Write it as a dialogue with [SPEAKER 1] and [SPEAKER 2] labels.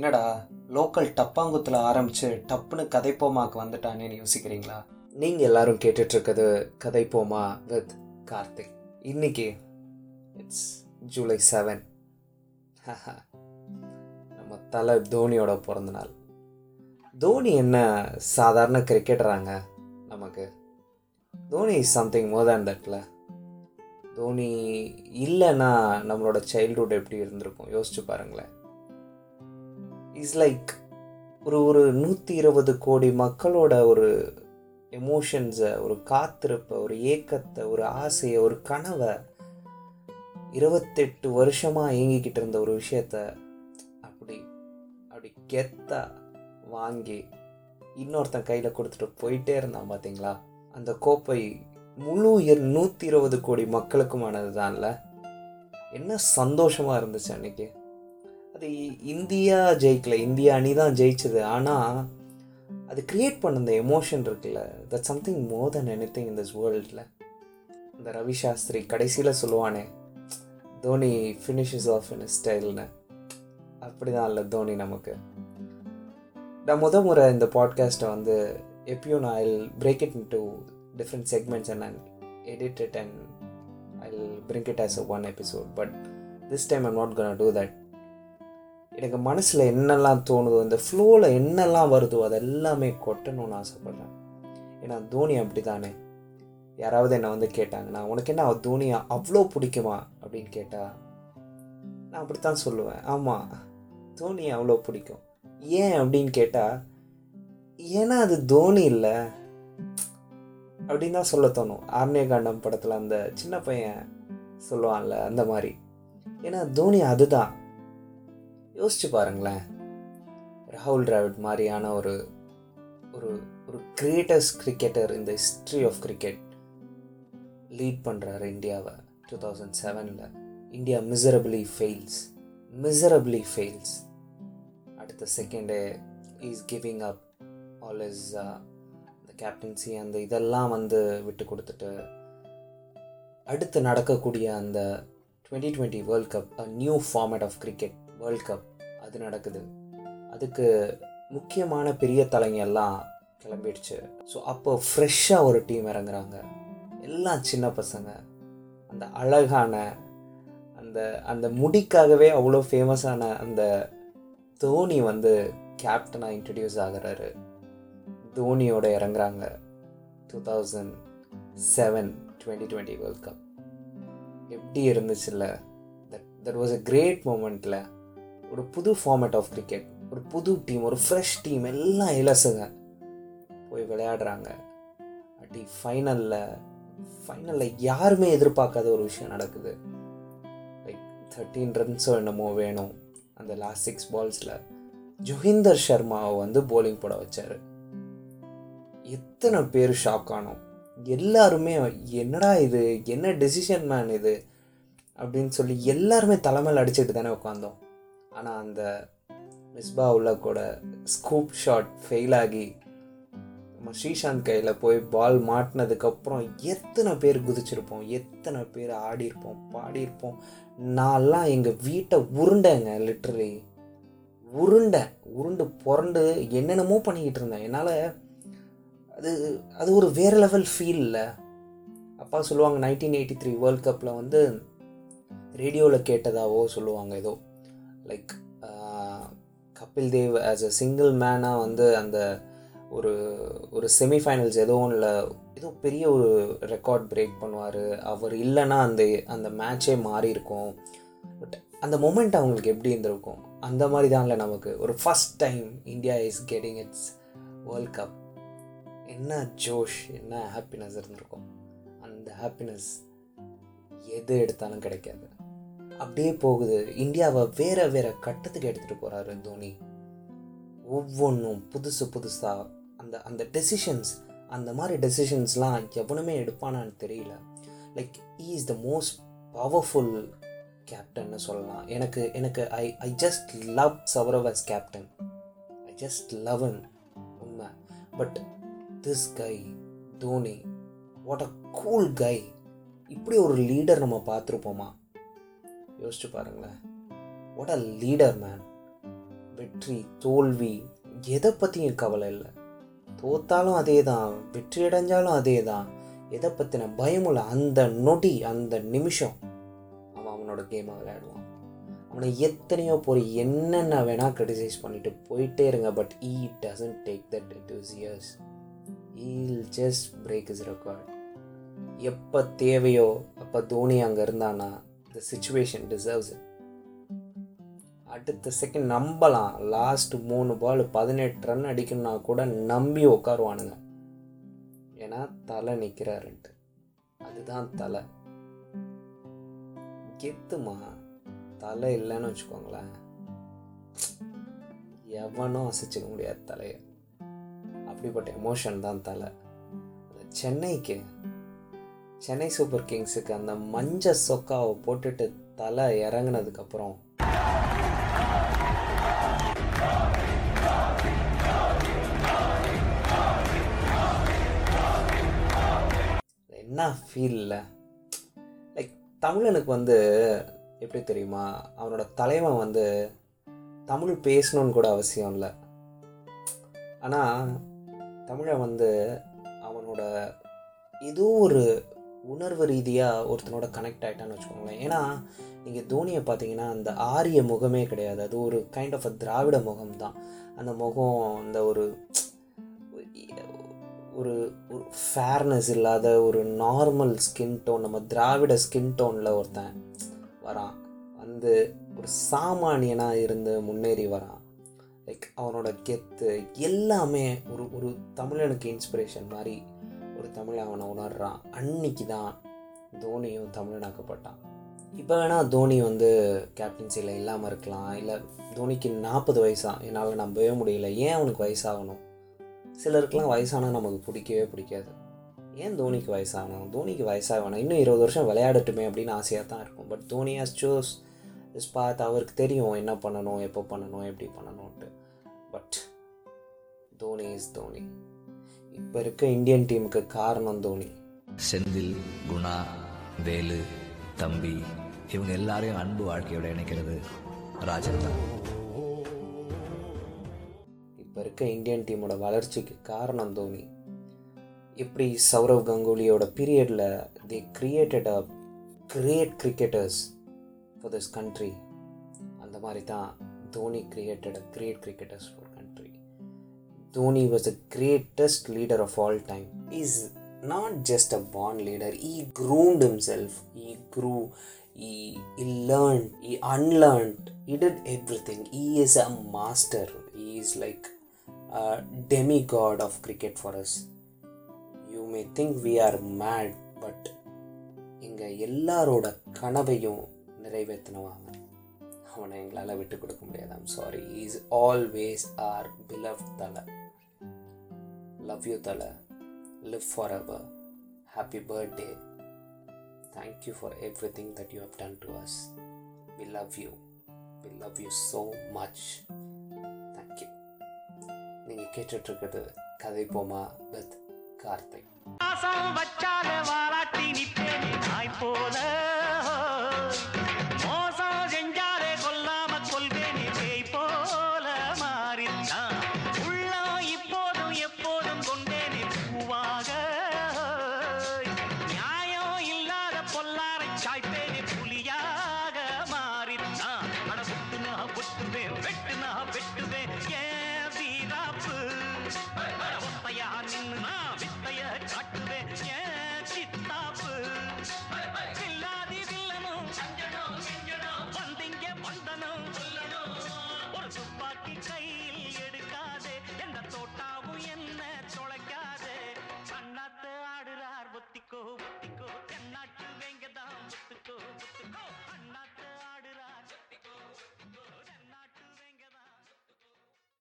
[SPEAKER 1] என்னடா லோக்கல் டப்பாங்குத்தில் ஆரம்பித்து டப்புன்னு கதைப்போமாக்கு வந்துட்டானேன்னு யோசிக்கிறீங்களா? நீங்கள் எல்லாரும் கேட்டுட்ருக்கிறது கதைப்போமா வித் கார்த்திக். இன்னைக்கு இட்ஸ் ஜூலை செவன் நம்ம தலை தோனியோட பிறந்த நாள். தோனி என்ன சாதாரண கிரிக்கெட்டராங்க நமக்கு? Dhoni is something more than தட்ல தோனி இல்லைன்னா நம்மளோட சைல்டுஹுட் எப்படி இருந்திருக்கும்? யோசிச்சு பாருங்களேன். இஸ் லைக் ஒரு ஒரு நூற்றி இருபது கோடி மக்களோட ஒரு எமோஷன்ஸை ஒரு காத்திருப்பை ஒரு ஏக்கத்தை ஒரு ஆசையை ஒரு கனவை இருபத்தெட்டு வருஷமாக இயங்கிக்கிட்டு இருந்த ஒரு விஷயத்த அப்படி அப்படி கெத்தா வாங்கி இன்னொருத்தன் கையில் கொடுத்துட்டு போயிட்டே இருந்தான் பார்த்தீங்களா அந்த கோப்பை முழு நூற்றி இருபது கோடி மக்களுக்குமானது தான்ல என்ன சந்தோஷமாக இருந்துச்சு அன்னைக்கு. அது இந்தியா ஜெயிக்கல இந்தியா அணி தான் ஜெயிச்சது. ஆனால் அது கிரியேட் பண்ண அந்த எமோஷன் இருக்குல்ல. That something more then anything in this வேர்ல்டில் இந்த ரவி சாஸ்திரி கடைசியில் சொல்லுவானே தோனி ஃபினிஷஸ் ஆஃப் இன் ஸ்டைல்னு அப்படி தான் இல்லை தோனி நமக்கு. நான் முத முறை இந்த பாட்காஸ்ட்டை வந்து எப்பயும் நான் I break it into different segments and edit it and I bring it as a one episode but this time I'm not gonna do that எனக்கு மனசில் என்னெல்லாம் தோணுதோ இந்த ஃப்ளோவில் என்னெல்லாம் வருதோ அதெல்லாமே கொட்டணும்னு ஆசைப்பட்றேன். ஏன்னா தோனி அப்படி தானே யாராவது என்னை வந்து கேட்டாங்கன்னா உனக்கு என்ன தோனியா அவ்வளோ பிடிக்குமா? அப்படின்னு கேட்டால் நான் அப்படித்தான் சொல்லுவேன். ஆமாம் தோனி அவ்வளோ பிடிக்கும். ஏன் அப்படின்னு கேட்டால் ஏன்னா அது தோனி இல்லை. அப்படின்னு தான் சொல்ல தோணும். ஆர்னே காண்டம் படத்தில் அந்த சின்ன பையன் சொல்லுவான்ல அந்த மாதிரி. ஏன்னா தோனி அதுதான். யோசிச்சு பாருங்களேன். ராகுல் டிராவிட் மாதிரியான ஒரு ஒரு ஒரு கிரேட்டஸ்ட் கிரிக்கெட்டர் இந்த ஹிஸ்ட்ரி ஆஃப் கிரிக்கெட் லீட் பண்ணுறாரு இந்தியாவை டூ தௌசண்ட் செவனில் India miserably fails miserably fails அடுத்த செகண்டே is giving up all is இந்த கேப்டன்சி அந்த இதெல்லாம் வந்து விட்டு கொடுத்துட்டு அடுத்து நடக்கக்கூடிய அந்த twenty twenty world cup a new format of cricket world cup அது நடக்குது. அதுக்கு முக்கியமான பெரிய தலைங்க எல்லாம் கிளம்பிடுச்சு. ஸோ அப்போ ஃப்ரெஷ்ஷாக ஒரு டீம் இறங்குறாங்க. எல்லாம் சின்ன பசங்க. அந்த அழகான அந்த அந்த முடிக்காகவே அவ்வளோ ஃபேமஸான அந்த தோனி வந்து கேப்டனாக இன்ட்ரடியூஸ் ஆகிறாரு. தோனியோட இறங்குறாங்க. Two thousand seven twenty twenty world cup எப்படி இருந்துச்சுல்ல? That that was a great மூமெண்ட்டில் ஒரு புது ஃபார்மேட் ஆஃப் கிரிக்கெட் ஒரு புது டீம் ஒரு ஃப்ரெஷ் டீம் எல்லாம் இலசுங்க. போய் விளையாடுறாங்க. அடி ஃபைனலில் ஃபைனலில் யாருமே எதிர்பார்க்காத ஒரு விஷயம் நடக்குது. லைக் தேர்ட்டீன் ரன்ஸோ என்னமோ வேணும். அந்த லாஸ்ட் சிக்ஸ் பால்ஸில் ஜொஹிந்தர் சர்மாவை வந்து போலிங் போட வச்சார். எத்தனை பேர் ஷாக் ஆனோம். எல்லாருமே என்னடா இது? என்ன டெசிஷன் மேன் இது? அப்படின்னு சொல்லி எல்லாருமே தலைமையில் அடிச்சுட்டு தானே உட்காந்தோம் ஆனால் அந்த மிஸ்பா உள்ள கூட ஸ்கூப் ஷாட் ஃபெயில் ஆகி நம்ம ஸ்ரீசாந்த் கையில் போய் பால் மாட்டினதுக்கப்புறம் எத்தனை பேர் குதிச்சிருப்போம் எத்தனை பேர் ஆடியிருப்போம் பாடியிருப்போம். நான்லாம் எங்கள் வீட்டை உருண்டேங்க லிட்ரலி உருண்டேன். உருண்டு புரண்டு என்னென்னமோ பண்ணிக்கிட்டு இருந்தேன். என்னால் அது அது ஒரு வேறு லெவல் ஃபீல் இல்லை. அப்பா சொல்லுவாங்க நைன்டீன் எயிட்டி த்ரீ வேர்ல்ட் கப்பில் வந்து ரேடியோவில் கேட்டதாவோ சொல்லுவாங்க ஏதோ. Like Kapil Dev as a single மேனாக வந்து அந்த ஒரு ஒரு செமிஃபைனல்ஸ் ஏதோ ஒன்றில் ஏதோ பெரிய ஒரு ரெக்கார்ட் பிரேக் பண்ணுவார். அவர் இல்லைன்னா அந்த அந்த மேட்சே மாறி இருக்கும் பட் அந்த மொமெண்ட் அவங்களுக்கு எப்படி இருந்திருக்கும்? அந்த மாதிரி தான்ல நமக்கு. ஒரு first time India is getting its world cup என்ன ஜோஷ் என்ன ஹாப்பினஸ் இருந்திருக்கும்? அந்த ஹாப்பினஸ் எது எடுத்தாலும் கிடைக்காது. அப்படியே போகுது. இந்தியாவை வேற வேற கட்டத்துக்கு எடுத்துகிட்டு போகிறாரு தோனி. ஒவ்வொன்றும் புதுசு புதுசாக அந்த அந்த டெசிஷன்ஸ் அந்த மாதிரி டெசிஷன்ஸ்லாம் எவனுமே எடுப்பானான்னு தெரியல. Like he is the most powerful கேப்டன்னு சொல்லலாம். எனக்கு எனக்கு I I just love Sourav as captain I just love உண்மை. But this guy Dhoni what a cool guy இப்படி ஒரு லீடர் நம்ம பார்த்துருப்போமா? யோசிச்சு பாருங்களேன். வாட் அ லீடர் மேன் வெற்றி தோல்வி எதை பற்றியும் கவலை இல்லை. தோத்தாலும் அதே தான் வெற்றி அடைஞ்சாலும் அதே தான் எதை பற்றின பயம் அந்த நொடி அந்த நிமிஷம். அவன் அவனோட கேமை விளையாடுவான். அவனை எத்தனையோ போய் என்னென்ன வேணால் க்ரிட்டிசைஸ் பண்ணிட்டு போயிட்டே இருங்க but he doesn't take that it does years he'll just break his record எப்போ தேவையோ அப்போ தோனி அங்கே இருந்தானா த சுச்சுவேஷன் டிசர்வ்ஸ் இட் அடுத்த செகண்ட் நம்பலாம். லாஸ்ட் மூணு பால் பதினெட்டு ரன் அடிக்கணும்னா கூட நம்பி உட்காருவானுங்க. ஏன்னா தலை நிற்கிறாருன்ட்டு அதுதான் தலை. கெத்துமா? தலை இல்லைன்னு வச்சுக்கோங்களேன். எவனும் அசைச்சிக்க முடியாது தலையை. அப்படிப்பட்ட எமோஷன் தான் தலை. சென்னைக்கு சென்னை சூப்பர் கிங்ஸுக்கு அந்த மஞ்ச சொக்காவை போட்டுட்டு தலை இறங்குனதுக்கப்புறம். என்ன ஃபீலில் லைக் தமிழனுக்கு வந்து எப்படி தெரியுமா? அவனோட தலைவன் வந்து தமிழ் பேசணுன்னு கூட அவசியம் இல்லை. ஆனால் தமிழை வந்து அவனோட ஏதோ ஒரு உணர்வு ரீதியாக ஒருத்தனோட கனெக்ட் ஆகிட்டான்னு வச்சுக்கோங்களேன். ஏன்னா நீங்கள் தோனியை பார்த்தீங்கன்னா அந்த ஆரிய முகமே கிடையாது. அது ஒரு கைண்ட் ஆஃப் அ திராவிட முகம் தான். அந்த முகம் அந்த ஒரு ஒரு ஒரு ஃபேர்னஸ் இல்லாத ஒரு நார்மல் ஸ்கின் டோன் நம்ம திராவிட ஸ்கின் டோனில் ஒருத்தன் வரான். வந்து ஒரு சாமானியனாக இருந்து முன்னேறி வரான். லைக் அவனோட கெத்து எல்லாமே ஒரு ஒரு தமிழனுக்கு இன்ஸ்பிரேஷன் மாதிரி ஒரு தமிழ் அவனை உணர்றான். அன்னைக்கு தான் தோனியும் தமிழனாக்கப்பட்டான். இப்போ வேணால் தோனி வந்து கேப்டன்சியில் இல்லாமல் இருக்கலாம். இல்லை தோனிக்கு நாற்பது வயசா? என்னால் நம்பவே முடியல. ஏன் அவனுக்கு வயசாகணும்? சிலருக்குலாம் வயசானால் நமக்கு பிடிக்கவே பிடிக்காது. ஏன் தோனிக்கு வயசாகணும்? தோனிக்கு வயசாக வேணாம். இன்னும் இருபது வருஷம் விளையாடட்டுமே அப்படின்னு ஆசையாக தான் இருக்கும். But Dhoni has choose is பார்த்து அவருக்கு தெரியும் என்ன பண்ணணும் எப்போ பண்ணணும் எப்படி பண்ணணும்ட்டு பட் தோனி இஸ் தோனி. இப்போ இருக்க இந்தியன் டீமுக்கு காரணம் தோனி.
[SPEAKER 2] செந்தில் குணா வேலு தம்பி இவங்க எல்லாரையும் அன்பு வாழ்க்கையோட இணைக்கிறது ராஜன் தான்.
[SPEAKER 1] இப்போ இருக்க இந்தியன் டீமோட வளர்ச்சிக்கு காரணம் தோனி. எப்படி சௌரவ் கங்குலியோட பீரியடில் they created a great cricketers for this country அந்த மாதிரி தான் Dhoni created a great cricketers Dhoni was the greatest leader of all time is not just a born leader he groomed himself he grew he, he learned he unlearned he did everything he is a master he is like a demigod of cricket for us you may think we are mad but இங்கே எல்லாரோட கனவையும் நிறைவேற்றினவாங்க அவனை எங்களால் விட்டு கொடுக்க முடியாது I'm sorry is always our beloved Thala love you Thala live forever happy birthday thank you for everything that you have done to us we love you we love you so much thank you நீங்கள் கேட்டுட்ருக்கிறது கதை போமா with Karthik.
[SPEAKER 3] பாசம் வாராட்டி நிப்பேனே போல. சாய்ப்பேனே புலியாக மாறி நான் அட சுட்டுனா ஒட்டுவேன் வெட்டுனா வெட்டுவேன். ஏன் வீராப்பு ஒத்தையா நின்று நான் வித்தைய காட்டுவேன். ஏன் சித்தாப்பு? இல்லாதி வில்லனும் வந்தீங்க வந்தனும். ஒரு துப்பாக்கி கை